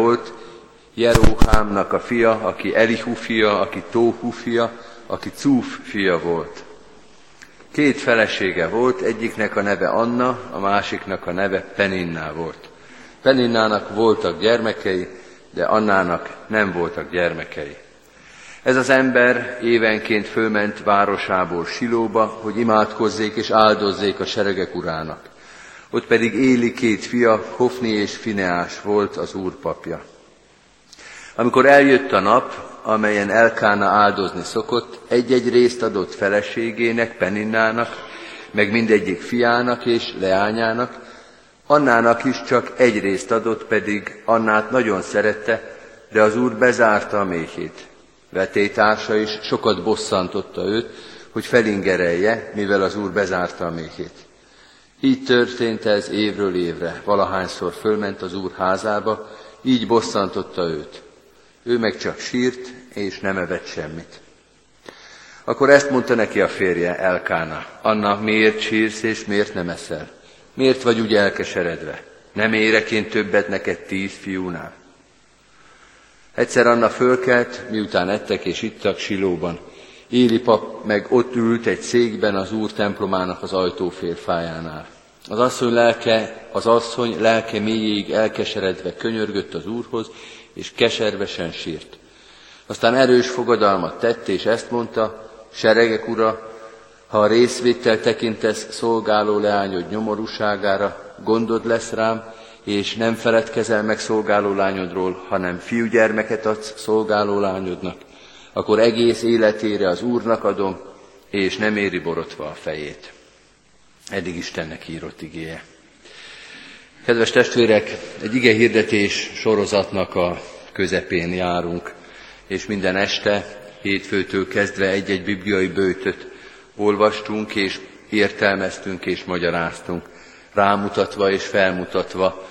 volt Jeróhámnak a fia, aki Elihu fia, aki Tóhu fia, aki Cúf fia volt. Két felesége volt, egyiknek a neve Anna, a másiknak a neve Peninná volt. Peninnának voltak gyermekei, de Annának nem voltak gyermekei. Ez az ember évenként fölment városából Silóba, hogy imádkozzék és áldozzék a seregek urának. Ott pedig Éli két fia, Hofni és Fineás volt az úr papja. Amikor eljött a nap, amelyen Elkána áldozni szokott, egy-egy részt adott feleségének, Peninnának, meg mindegyik fiának és leányának, Annának is csak egy részt adott, pedig Annát nagyon szerette, de az úr bezárta a méhét. Vetétársa is sokat bosszantotta őt, hogy felingerelje, mivel az úr bezárta a méhét. Így történt ez évről évre, valahányszor fölment az úr házába, így bosszantotta őt. Ő meg csak sírt, és nem evett semmit. Akkor ezt mondta neki a férje, Elkána, Anna, miért sírsz és miért nem eszel? Miért vagy úgy elkeseredve? Nem érek én többet neked tíz fiúnál? Egyszer Anna fölkelt, miután ettek és ittak Silóban. Éli pap meg ott ült egy székben az úr templomának az ajtóférfájánál. Az asszony lelke, az asszony lelke mélyéig elkeseredve könyörgött az úrhoz, és keservesen sírt. Aztán erős fogadalmat tett, és ezt mondta, seregek ura, ha a részvétel tekintesz szolgáló leányod nyomorúságára, gondod lesz rám, és nem feledkezel meg szolgáló lányodról, hanem fiúgyermeket adsz szolgáló lányodnak, akkor egész életére az Úrnak adom, és nem éri borotva a fejét. Eddig Istennek írott igéje. Kedves testvérek, egy ige hirdetés sorozatnak a közepén járunk, és minden este, hétfőtől kezdve egy-egy bibliai bőtöt olvastunk, és értelmeztünk, és magyaráztunk, rámutatva és felmutatva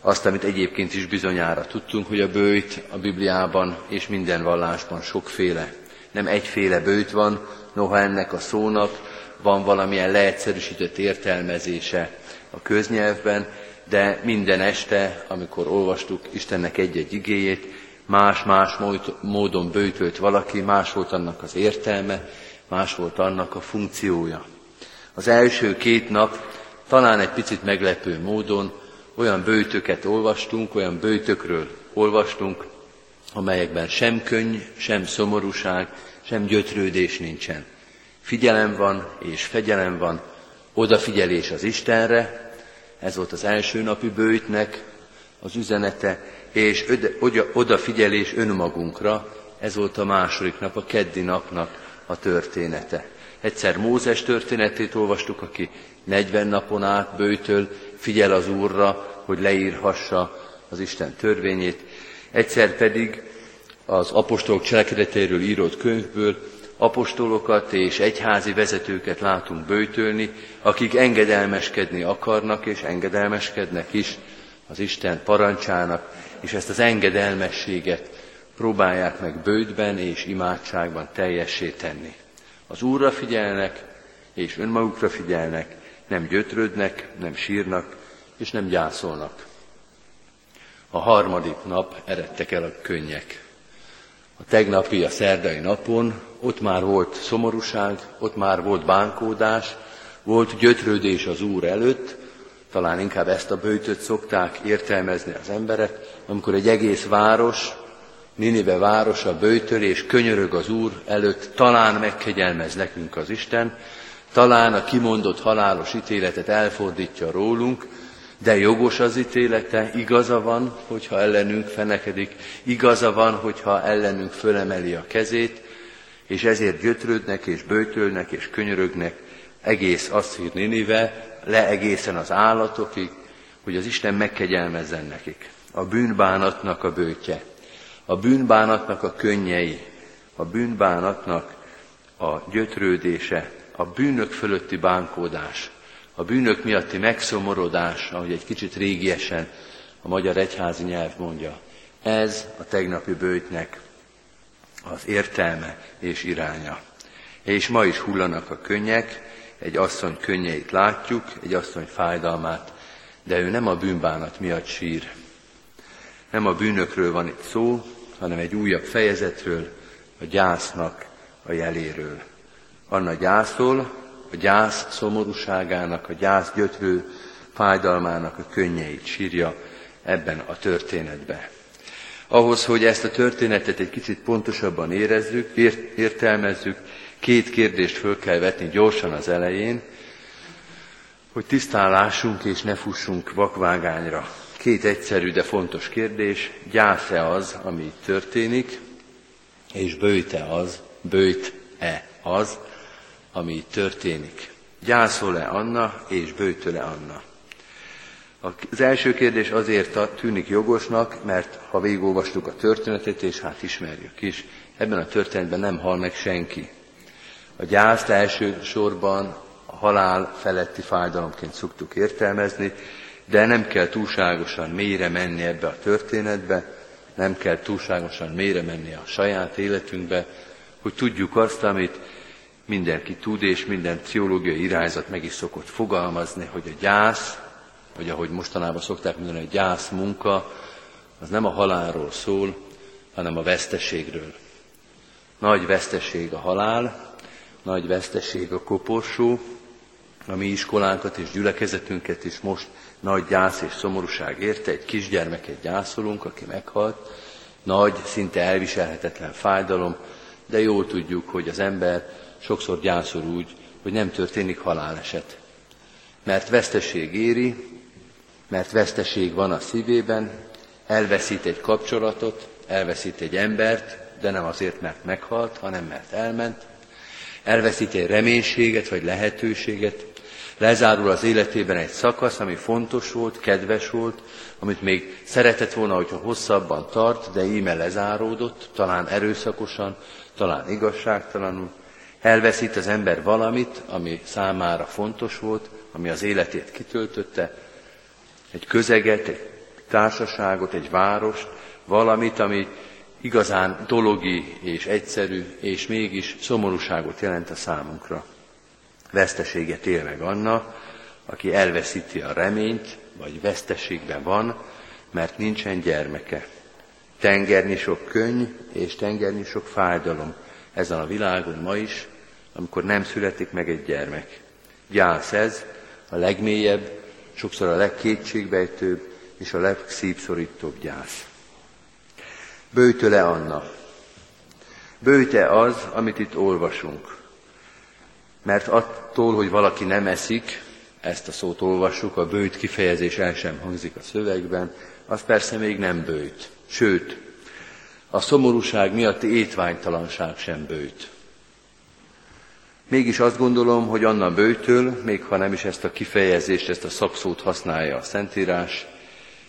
azt, amit egyébként is bizonyára tudtunk, hogy a bőjt a Bibliában és minden vallásban sokféle. Nem egyféle bőjt van, noha ennek a szónak van valamilyen leegyszerűsített értelmezése a köznyelvben, de minden este, amikor olvastuk Istennek egy-egy igéjét, más-más módon bőtölt valaki, más volt annak az értelme, más volt annak a funkciója. Az első két nap talán egy picit meglepő módon olyan bőtöket olvastunk, olyan bőtökről olvastunk, amelyekben sem könny, sem szomorúság, sem gyötrődés nincsen. Figyelem van és fegyelem van, odafigyelés az Istenre, ez volt az első napi bőjtnek az üzenete, és odafigyelés önmagunkra, ez volt a második nap, a keddi napnak a története. Egyszer Mózes történetét olvastuk, aki 40 napon át bőjtől figyel az Úrra, hogy leírhassa az Isten törvényét. Egyszer pedig az apostolok cselekedetéről írott könyvből apostolokat és egyházi vezetőket látunk bőjtölni, akik engedelmeskedni akarnak és engedelmeskednek is az Isten parancsának, és ezt az engedelmességet próbálják meg bőtben és imádságban teljessé tenni. Az Úrra figyelnek, és önmagukra figyelnek, nem gyötrődnek, nem sírnak, és nem gyászolnak. A harmadik nap eredtek el a könnyek. A tegnapi, a szerdai napon ott már volt szomorúság, ott már volt bánkódás, volt gyötrődés az Úr előtt, talán inkább ezt a bőtöt szokták értelmezni az emberek, amikor egy egész város, Ninive városa bőtöl és könyörög az Úr előtt, talán megkegyelmez nekünk az Isten, talán a kimondott halálos ítéletet elfordítja rólunk, de jogos az ítélete, igaza van, hogyha ellenünk fenekedik, igaza van, hogyha ellenünk fölemeli a kezét, és ezért gyötrődnek és bőtölnek és könyörögnek egész Asszír Ninive, le egészen az állatokig, hogy az Isten megkegyelmezzen nekik. A bűnbánatnak a bőtje, a bűnbánatnak a könnyei, a bűnbánatnak a gyötrődése, a bűnök fölötti bánkódás, a bűnök miatti megszomorodás, ahogy egy kicsit régiesen a magyar egyházi nyelv mondja. Ez a tegnapi bőjtnek az értelme és iránya. És ma is hullanak a könnyek, egy asszony könnyeit látjuk, egy asszony fájdalmát, de ő nem a bűnbánat miatt sír. Nem a bűnökről van itt szó, hanem egy újabb fejezetről, a gyásznak a jeléről. Anna gyászol, a gyász szomorúságának, a gyász gyötrő fájdalmának a könnyeit sírja ebben a történetben. Ahhoz, hogy ezt a történetet egy kicsit pontosabban érezzük, ért, értelmezzük, két kérdést föl kell vetni gyorsan az elején, hogy tisztán lássunk és ne fussunk vakvágányra. Két egyszerű, de fontos kérdés. Gyász-e az, ami itt történik, és bőjte az, bőjt-e az, ami itt történik. Gyászol-e Anna, és bőjtöl-e Anna? Az első kérdés azért tűnik jogosnak, mert ha végigolvastuk a történetet, és hát ismerjük is, ebben a történetben nem hal meg senki. A gyászt elsősorban a halál feletti fájdalomként szoktuk értelmezni, de nem kell túlságosan mélyre menni ebbe a történetbe, nem kell túlságosan mélyre menni a saját életünkbe, hogy tudjuk azt, amit mindenki tud, és minden pszichológiai irányzat meg is szokott fogalmazni, hogy a gyász, vagy ahogy mostanában szokták mondani, a gyász munka, az nem a halálról szól, hanem a veszteségről. Nagy veszteség a halál, nagy veszteség a koporsó, a mi iskolánkat és gyülekezetünket is most nagy gyász és szomorúság érte, egy kisgyermeket gyászolunk, aki meghalt, nagy, szinte elviselhetetlen fájdalom, de jól tudjuk, hogy az ember sokszor gyászol úgy, hogy nem történik haláleset. Mert veszteség éri, mert veszteség van a szívében, elveszít egy kapcsolatot, elveszít egy embert, de nem azért, mert meghalt, hanem mert elment, elveszít egy reménységet vagy lehetőséget, lezárul az életében egy szakasz, ami fontos volt, kedves volt, amit még szeretett volna, hogyha hosszabban tart, de íme lezáródott, talán erőszakosan, talán igazságtalanul. Elveszít az ember valamit, ami számára fontos volt, ami az életét kitöltötte, egy közeget, egy társaságot, egy várost, valamit, ami igazán dologi és egyszerű, és mégis szomorúságot jelent a számunkra. Veszteséget él meg Anna, aki elveszíti a reményt, vagy veszteségben van, mert nincsen gyermeke. Tengerni sok könny és tengerni sok fájdalom ezen a világon ma is, amikor nem születik meg egy gyermek. Gyász ez, a legmélyebb, sokszor a legkétségbejtőbb és a legszívszorítóbb gyász. Bőjtöle Anna. Bőjte az, amit itt olvasunk. Mert attól, hogy valaki nem eszik, ezt a szót olvassuk, a bőjt kifejezés el sem hangzik a szövegben, az persze még nem bőjt. Sőt, a szomorúság miatti étványtalanság sem bőjt. Mégis azt gondolom, hogy Anna bőjtől, még ha nem is ezt a kifejezést, ezt a szakszót használja a Szentírás,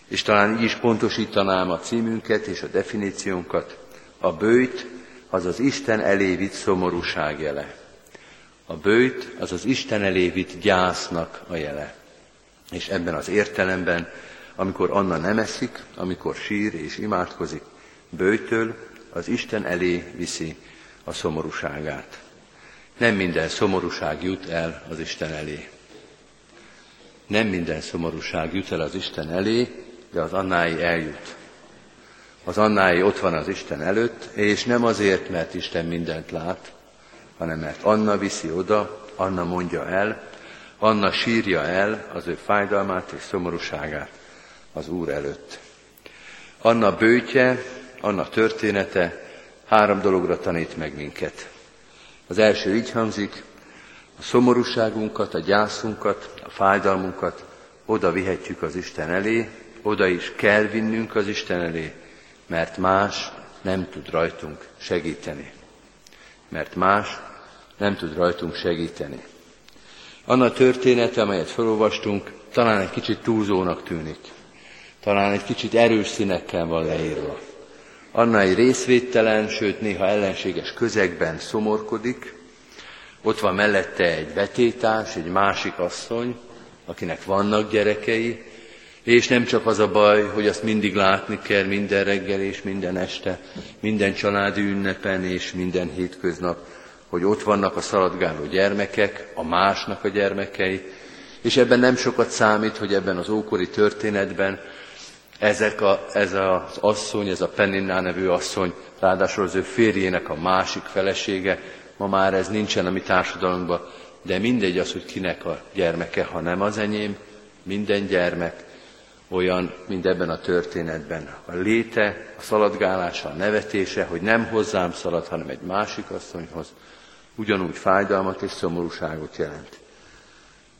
és talán így is pontosítanám a címünket és a definíciónkat, a bőjt az az Isten elé vitt szomorúság jele. A bőjt az az Isten elé vitt gyásznak a jele. És ebben az értelemben, amikor Anna nem eszik, amikor sír és imádkozik, bőjtől az Isten elé viszi a szomorúságát. Nem minden szomorúság jut el az Isten elé. Nem minden szomorúság jut el az Isten elé, de az Annái eljut. Az Annái ott van az Isten előtt, és nem azért, mert Isten mindent lát, hanem mert Anna viszi oda, Anna mondja el, Anna sírja el az ő fájdalmát és szomorúságát az Úr előtt. Anna bőtje, Anna története három dologra tanít meg minket. Az első így hangzik, a szomorúságunkat, a gyászunkat, a fájdalmunkat oda vihetjük az Isten elé, oda is kell vinnünk az Isten elé, mert más nem tud rajtunk segíteni. Mert más nem tud rajtunk segíteni. Anna története, amelyet felolvastunk, talán egy kicsit túlzónak tűnik. Talán egy kicsit erős színekkel van leírva. Anna egy részvédtelen, sőt néha ellenséges közegben szomorkodik, ott van mellette egy betétás, egy másik asszony, akinek vannak gyerekei, és nem csak az a baj, hogy azt mindig látni kell minden reggel és minden este, minden családi ünnepen és minden hétköznap, hogy ott vannak a szaladgáló gyermekek, a másnak a gyermekei, és ebben nem sokat számít, hogy ebben az ókori történetben Ezek a, ez az asszony, ez a Peninná nevű asszony, ráadásul az ő férjének a másik felesége, ma már ez nincsen a mi társadalomban, de mindegy az, hogy kinek a gyermeke, ha nem az enyém, minden gyermek olyan, mint ebben a történetben. A léte, a szaladgálása, a nevetése, hogy nem hozzám szalad, hanem egy másik asszonyhoz, ugyanúgy fájdalmat és szomorúságot jelent.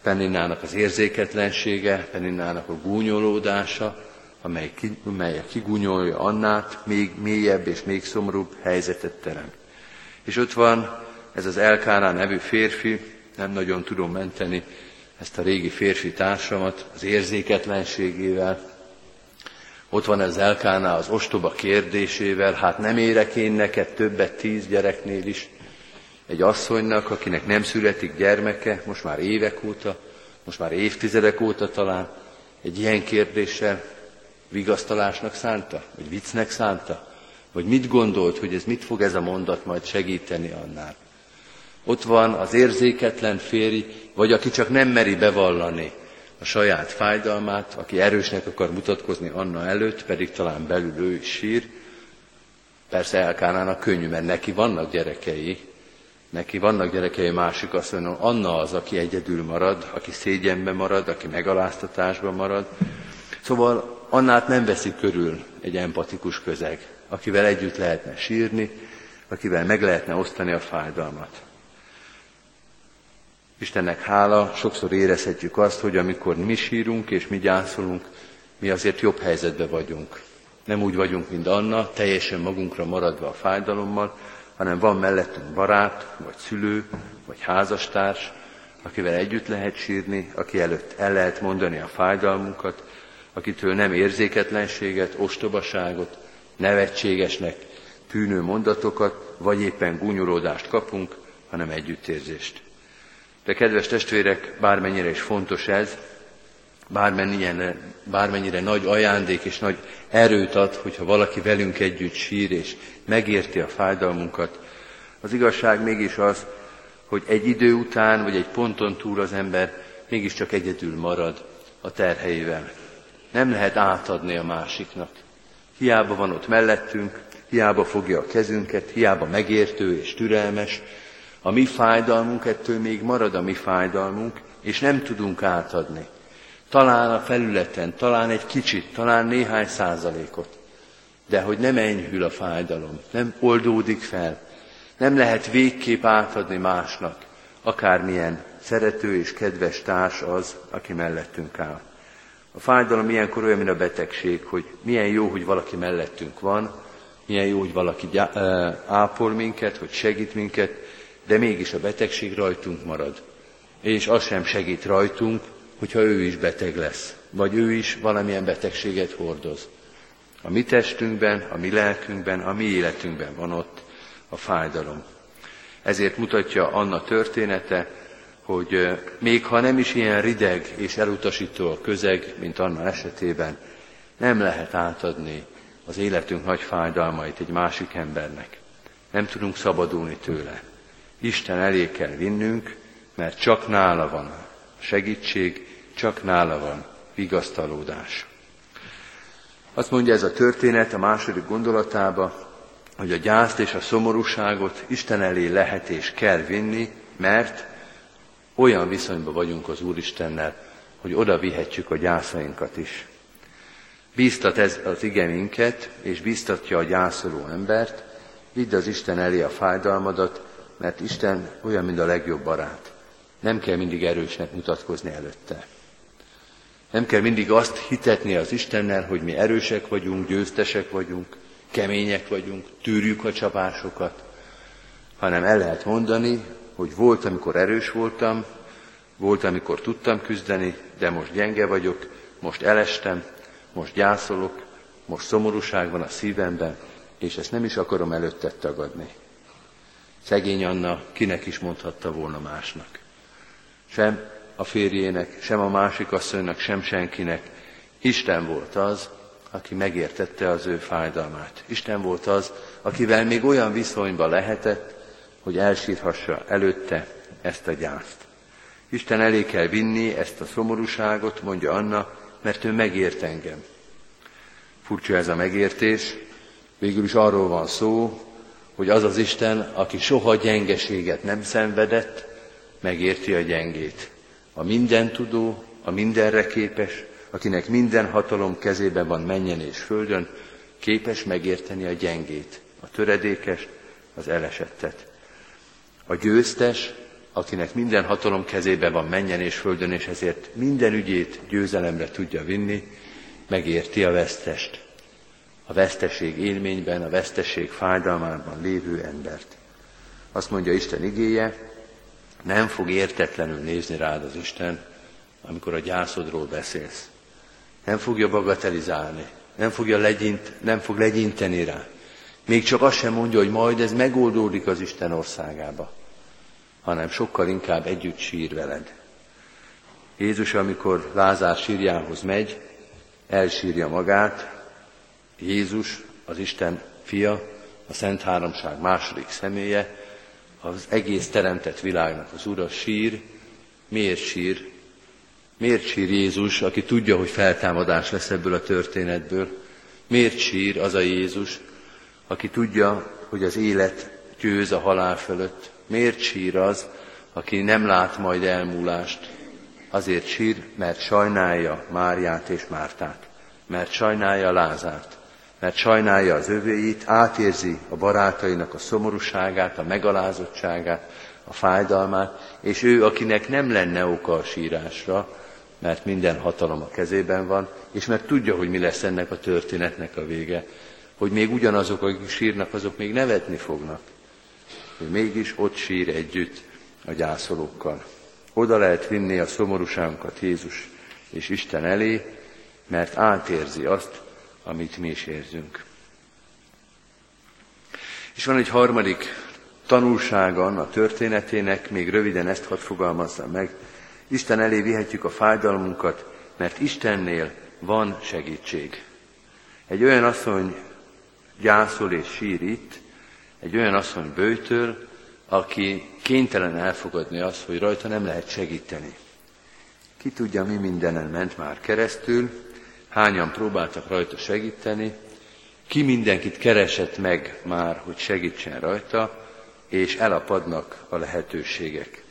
Penninnának az érzéketlensége, Penninnának a gúnyolódása, amely, ki, amely kigúnyolja Annát, még mélyebb és még szomorúbb helyzetet teremt. És ott van ez az Elkáná nevű férfi, nem nagyon tudom menteni ezt a régi férfi társamat az érzéketlenségével. Ott van ez Elkáná az ostoba kérdésével, hát nem érek én neked többet tíz gyereknél is. Egy asszonynak, akinek nem születik gyermeke, most már évek óta, most már évtizedek óta talán, egy ilyen kérdéssel vigasztalásnak szánta? Vagy viccnek szánta? Vagy mit gondolt, hogy ez mit fog ez a mondat majd segíteni annál? Ott van az érzéketlen férj, vagy aki csak nem meri bevallani a saját fájdalmát, aki erősnek akar mutatkozni Anna előtt, pedig talán belül ő is sír. Persze Elkánának könnyű, mert neki vannak gyerekei, neki vannak gyerekei, másik azt mondja, Anna az, aki egyedül marad, aki szégyenbe marad, aki megaláztatásban marad. Szóval Annát nem veszi körül egy empatikus közeg, akivel együtt lehetne sírni, akivel meg lehetne osztani a fájdalmat. Istennek hála, sokszor érezhetjük azt, hogy amikor mi sírunk és mi gyászolunk, mi azért jobb helyzetben vagyunk. Nem úgy vagyunk, mint Anna, teljesen magunkra maradva a fájdalommal, hanem van mellettünk barát, vagy szülő, vagy házastárs, akivel együtt lehet sírni, aki előtt el lehet mondani a fájdalmunkat, akitől nem érzéketlenséget, ostobaságot, nevetségesnek tűnő mondatokat, vagy éppen gúnyolódást kapunk, hanem együttérzést. De kedves testvérek, bármennyire is fontos ez, bármennyire, bármennyire nagy ajándék és nagy erőt ad, hogyha valaki velünk együtt sír és megérti a fájdalmunkat, az igazság mégis az, hogy egy idő után, vagy egy ponton túl az ember mégiscsak egyedül marad a terheivel. Nem lehet átadni a másiknak. Hiába van ott mellettünk, hiába fogja a kezünket, hiába megértő és türelmes, a mi fájdalmunk ettől még marad a mi fájdalmunk, és nem tudunk átadni. Talán a felületen, talán egy kicsit, talán néhány százalékot. De hogy nem enyhül a fájdalom, nem oldódik fel, nem lehet végképp átadni másnak, akármilyen szerető és kedves társ az, aki mellettünk áll. A fájdalom ilyenkor olyan, mint a betegség, hogy milyen jó, hogy valaki mellettünk van, milyen jó, hogy valaki ápol minket, hogy segít minket, de mégis a betegség rajtunk marad. És az sem segít rajtunk, hogyha ő is beteg lesz, vagy ő is valamilyen betegséget hordoz. A mi testünkben, a mi lelkünkben, a mi életünkben van ott a fájdalom. Ezért mutatja Anna története, hogy még ha nem is ilyen rideg és elutasító a közeg, mint Anna esetében, nem lehet átadni az életünk nagy fájdalmait egy másik embernek. Nem tudunk szabadulni tőle. Isten elé kell vinnünk, mert csak nála van segítség, csak nála van vigasztalódás. Azt mondja ez a történet a második gondolatába, hogy a gyászt és a szomorúságot Isten elé lehet és kell vinni, mert olyan viszonyban vagyunk az Úristennel, hogy oda vihetjük a gyászainkat is. Bíztat ez az ige minket, és bíztatja a gyászoló embert, vidd az Isten elé a fájdalmadat, mert Isten olyan, mint a legjobb barát. Nem kell mindig erősnek mutatkozni előtte. Nem kell mindig azt hitetni az Istennel, hogy mi erősek vagyunk, győztesek vagyunk, kemények vagyunk, tűrjük a csapásokat, hanem el lehet mondani, hogy volt, amikor erős voltam, volt, amikor tudtam küzdeni, de most gyenge vagyok, most elestem, most gyászolok, most szomorúság van a szívemben, és ezt nem is akarom előttet tagadni. Szegény Anna kinek is mondhatta volna másnak. Sem a férjének, sem a másik asszonynak, sem senkinek. Isten volt az, aki megértette az ő fájdalmát. Isten volt az, akivel még olyan viszonyba lehetett, hogy elsírhassa előtte ezt a gyászt. Isten elé kell vinni ezt a szomorúságot, mondja Anna, mert ő megért engem. Furcsa ez a megértés, végül is arról van szó, hogy az az Isten, aki soha gyengeséget nem szenvedett, megérti a gyengét. A mindentudó, a mindenre képes, akinek minden hatalom kezében van menjen és földön, képes megérteni a gyengét, a töredékes, az elesettet. A győztes, akinek minden hatalom kezében van menjen és földön, és ezért minden ügyét győzelemre tudja vinni, megérti a vesztest. A veszteség élményben, a veszteség fájdalmában lévő embert. Azt mondja Isten igéje, nem fog értetlenül nézni rád az Isten, amikor a gyászodról beszélsz. Nem fogja bagatelizálni, nem, fogja legyint, nem fog legyinteni rá. Még csak azt sem mondja, hogy majd ez megoldódik az Isten országába, hanem sokkal inkább együtt sír veled. Jézus, amikor Lázár sírjához megy, elsírja magát, Jézus, az Isten fia, a Szent Háromság második személye, az egész teremtett világnak az Ura sír, miért sír? Miért sír Jézus, aki tudja, hogy feltámadás lesz ebből a történetből? Miért sír az a Jézus, aki tudja, hogy az élet győz a halál fölött? Miért sír az, aki nem lát majd elmúlást? Azért sír, mert sajnálja Máriát és Mártát, mert sajnálja Lázárt, mert sajnálja az övéit, átérzi a barátainak a szomorúságát, a megalázottságát, a fájdalmát, és ő, akinek nem lenne oka a sírásra, mert minden hatalom a kezében van, és mert tudja, hogy mi lesz ennek a történetnek a vége, hogy még ugyanazok, akik sírnak, azok még nevetni fognak. Hogy mégis ott sír együtt a gyászolókkal. Oda lehet vinni a szomorúságunkat Jézus és Isten elé, mert átérzi azt, amit mi is érzünk. És van egy harmadik tanulsága a történetének, még röviden ezt hadd fogalmazzam meg. Isten elé vihetjük a fájdalmunkat, mert Istennél van segítség. Egy olyan asszony gyászol és sír itt, egy olyan asszony bőtől, aki kénytelen elfogadni azt, hogy rajta nem lehet segíteni. Ki tudja, mi mindenen ment már keresztül, hányan próbáltak rajta segíteni, ki mindenkit keresett meg már, hogy segítsen rajta, és elapadnak a lehetőségek.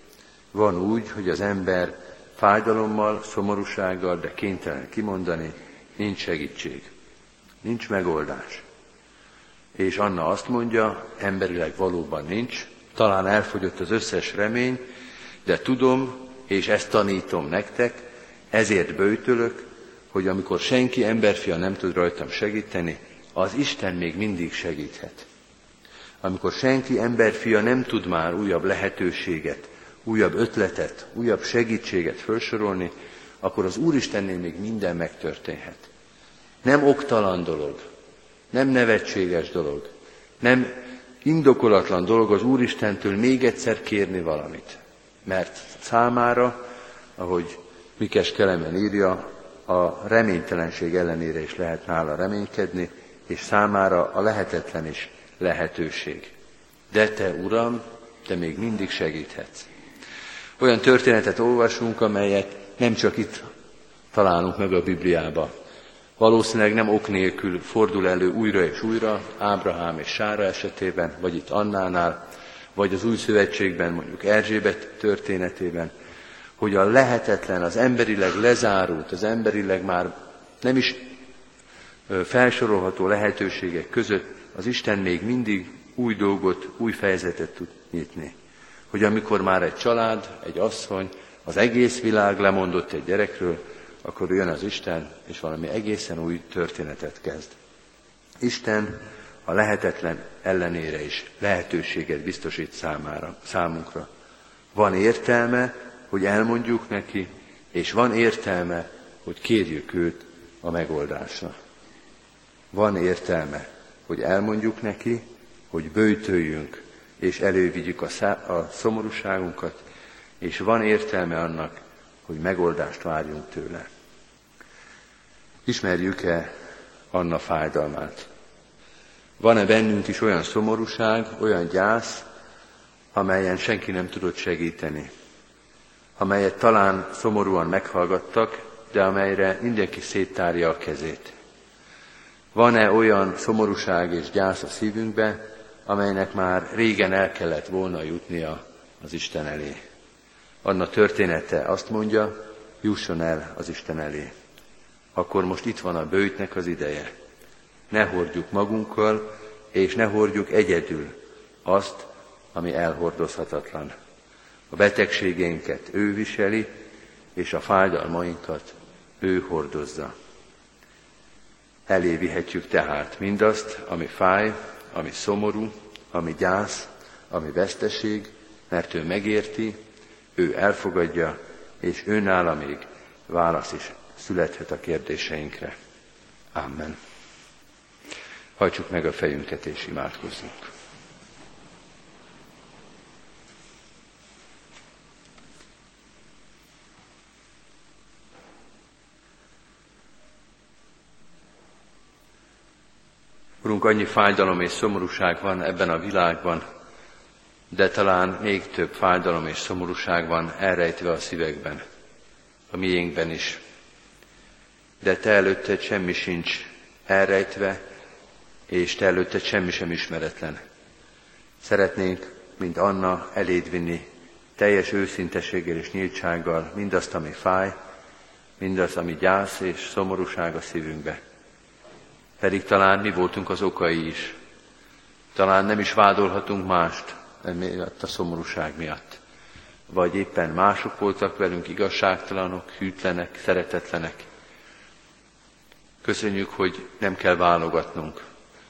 Van úgy, hogy az ember fájdalommal, szomorúsággal, de kénytelen kimondani, nincs segítség, nincs megoldás. És Anna azt mondja, emberileg valóban nincs, talán elfogyott az összes remény, de tudom, és ezt tanítom nektek, ezért bőtölök, hogy amikor senki emberfia nem tud rajtam segíteni, az Isten még mindig segíthet. Amikor senki emberfia nem tud már újabb lehetőséget, újabb ötletet, újabb segítséget felsorolni, akkor az Úristennél még minden megtörténhet. Nem oktalan dolog, nem nevetséges dolog, nem indokolatlan dolog az Úristentől még egyszer kérni valamit. Mert számára, ahogy Mikes Kelemen írja, a reménytelenség ellenére is lehet nála reménykedni, és számára a lehetetlen is lehetőség. De te, Uram, te még mindig segíthetsz. Olyan történetet olvasunk, amelyet nem csak itt találunk meg a Bibliába. Valószínűleg nem ok nélkül fordul elő újra és újra Ábrahám és Sára esetében, vagy itt Annánál, vagy az új szövetségben, mondjuk Erzsébet történetében, hogy a lehetetlen, az emberileg lezárult, az emberileg már nem is felsorolható lehetőségek között az Isten még mindig új dolgot, új fejezetet tud nyitni. Hogy amikor már egy család, egy asszony, az egész világ lemondott egy gyerekről, akkor jön az Isten, és valami egészen új történetet kezd. Isten a lehetetlen ellenére is lehetőséget biztosít számára, számunkra. Van értelme, hogy elmondjuk neki, és van értelme, hogy kérjük őt a megoldásra. Van értelme, hogy elmondjuk neki, hogy bőtöljünk, és elővigyük a, szá- a szomorúságunkat, és van értelme annak, hogy megoldást várjunk tőle. Ismerjük-e Anna fájdalmát? Van-e bennünk is olyan szomorúság, olyan gyász, amelyen senki nem tudott segíteni? amelyet talán szomorúan meghallgattak, de amelyre mindenki széttárja a kezét. Van-e olyan szomorúság és gyász a szívünkbe, amelynek már régen el kellett volna jutnia az Isten elé? Anna története azt mondja, jusson el az Isten elé. Akkor most itt van a bőjtnek az ideje. Ne hordjuk magunkkal, és ne hordjuk egyedül azt, ami elhordozhatatlan. A betegségeinket ő viseli, és a fájdalmainkat ő hordozza. Elévihetjük tehát mindazt, ami fáj, ami szomorú, ami gyász, ami veszteség, mert ő megérti, ő elfogadja, és ő nála még válasz is születhet a kérdéseinkre. Amen. Hajtsuk meg a fejünket és imádkozzunk. Urunk, annyi fájdalom és szomorúság van ebben a világban, de talán még több fájdalom és szomorúság van elrejtve a szívekben, a miénkben is. De te előtted semmi sincs elrejtve, és te előtted semmi sem ismeretlen. Szeretnénk, mint Anna, eléd vinni teljes őszinteséggel és nyíltsággal mindazt, ami fáj, mindazt, ami gyász és szomorúság a szívünkbe pedig talán mi voltunk az okai is. Talán nem is vádolhatunk mást emiatt a szomorúság miatt. Vagy éppen mások voltak velünk igazságtalanok, hűtlenek, szeretetlenek. Köszönjük, hogy nem kell válogatnunk,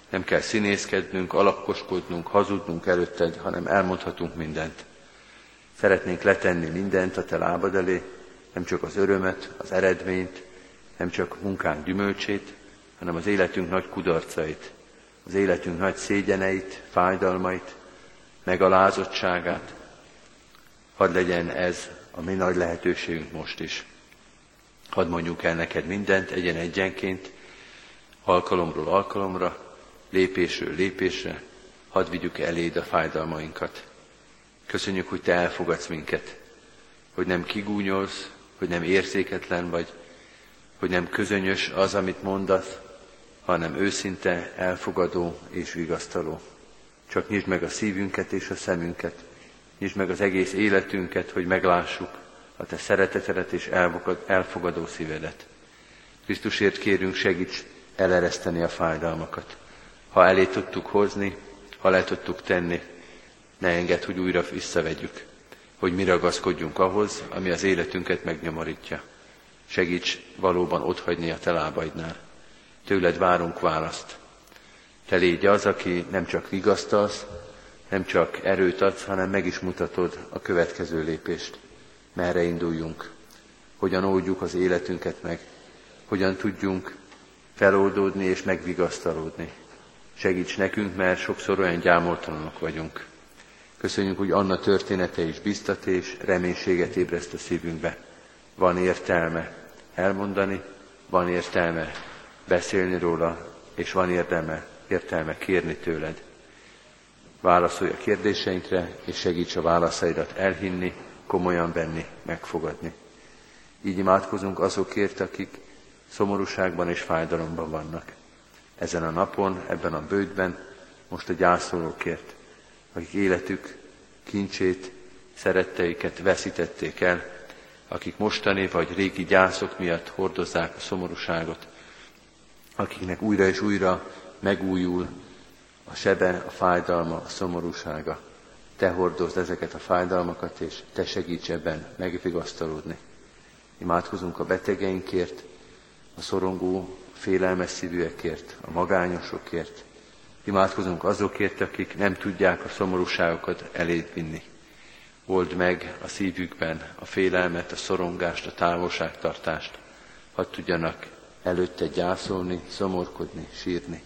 nem kell színészkednünk, alapkoskodnunk, hazudnunk előtted, hanem elmondhatunk mindent. Szeretnénk letenni mindent a te lábad elé, nem csak az örömet, az eredményt, nem csak munkánk gyümölcsét, hanem az életünk nagy kudarcait, az életünk nagy szégyeneit, fájdalmait, megalázottságát. Hadd legyen ez a mi nagy lehetőségünk most is. Hadd mondjuk el neked mindent egyen egyenként, alkalomról alkalomra, lépésről lépésre, hadd vigyük eléd a fájdalmainkat. Köszönjük, hogy Te elfogadsz minket, hogy nem kigúnyolsz, hogy nem érzéketlen vagy, hogy nem közönyös az, amit mondasz, hanem őszinte, elfogadó és vigasztaló. Csak nyisd meg a szívünket és a szemünket, nyisd meg az egész életünket, hogy meglássuk a Te szeretetedet és elfogadó szívedet. Krisztusért kérünk, segíts elereszteni a fájdalmakat. Ha elé tudtuk hozni, ha le tudtuk tenni, ne engedd, hogy újra visszavegyük, hogy mi ragaszkodjunk ahhoz, ami az életünket megnyomorítja. Segíts valóban otthagyni a te lábaidnál tőled várunk választ. Te légy az, aki nem csak vigasztalsz, nem csak erőt adsz, hanem meg is mutatod a következő lépést. Merre induljunk, hogyan oldjuk az életünket meg, hogyan tudjunk feloldódni és megvigasztalódni. Segíts nekünk, mert sokszor olyan gyámoltalanok vagyunk. Köszönjük, hogy Anna története is biztat és reménységet ébreszt a szívünkbe. Van értelme elmondani, van értelme beszélni róla, és van érdeme, értelme kérni tőled. Válaszolj a kérdéseinkre, és segíts a válaszaidat elhinni, komolyan venni, megfogadni. Így imádkozunk azokért, akik szomorúságban és fájdalomban vannak. Ezen a napon, ebben a bőtben, most a gyászolókért, akik életük kincsét, szeretteiket veszítették el, akik mostani vagy régi gyászok miatt hordozzák a szomorúságot, akiknek újra és újra megújul a sebe, a fájdalma, a szomorúsága. Te hordozd ezeket a fájdalmakat, és Te segíts ebben megvigasztalódni. Imádkozunk a betegeinkért, a szorongó, félelmes szívűekért, a magányosokért. Imádkozunk azokért, akik nem tudják a szomorúságokat eléd vinni. Old meg a szívükben a félelmet, a szorongást, a távolságtartást, hadd tudjanak előtte gyászolni, szomorkodni, sírni.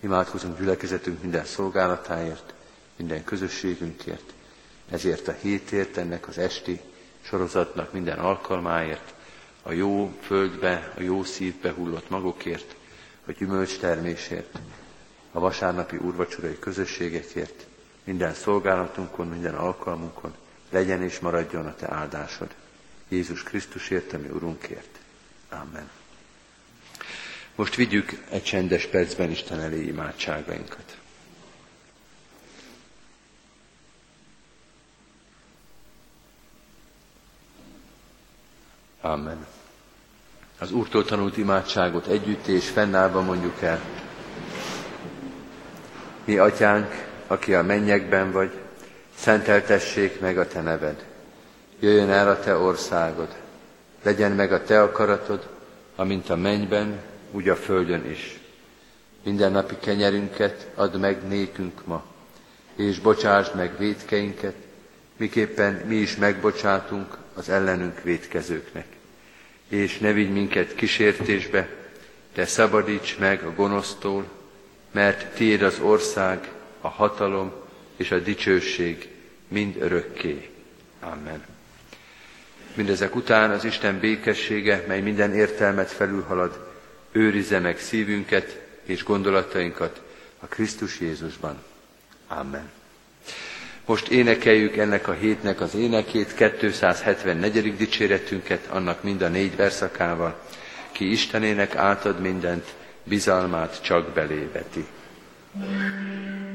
Imádkozunk gyülekezetünk minden szolgálatáért, minden közösségünkért, ezért a hétért, ennek az esti sorozatnak minden alkalmáért, a jó földbe, a jó szívbe hullott magokért, a gyümölcs termésért, a vasárnapi úrvacsorai közösségekért, minden szolgálatunkon, minden alkalmunkon legyen és maradjon a Te áldásod. Jézus Krisztusért, ami Urunkért. Amen. Most vigyük egy csendes percben Isten elé imádságainkat. Amen. Az Úrtól tanult imádságot együtt és fennállva mondjuk el. Mi atyánk, aki a mennyekben vagy, szenteltessék meg a te neved. Jöjjön el a te országod. Legyen meg a te akaratod, amint a mennyben, úgy a földön is. Minden napi kenyerünket add meg nékünk ma, és bocsásd meg védkeinket, miképpen mi is megbocsátunk az ellenünk védkezőknek. És ne vigy minket kísértésbe, de szabadíts meg a gonosztól, mert tiéd az ország, a hatalom és a dicsőség mind örökké. Amen. Mindezek után az Isten békessége, mely minden értelmet felülhalad, őrizze meg szívünket és gondolatainkat a Krisztus Jézusban. Amen. Most énekeljük ennek a hétnek az énekét, 274. dicséretünket, annak mind a négy verszakával. Ki Istenének átad mindent, bizalmát csak beléveti. thank you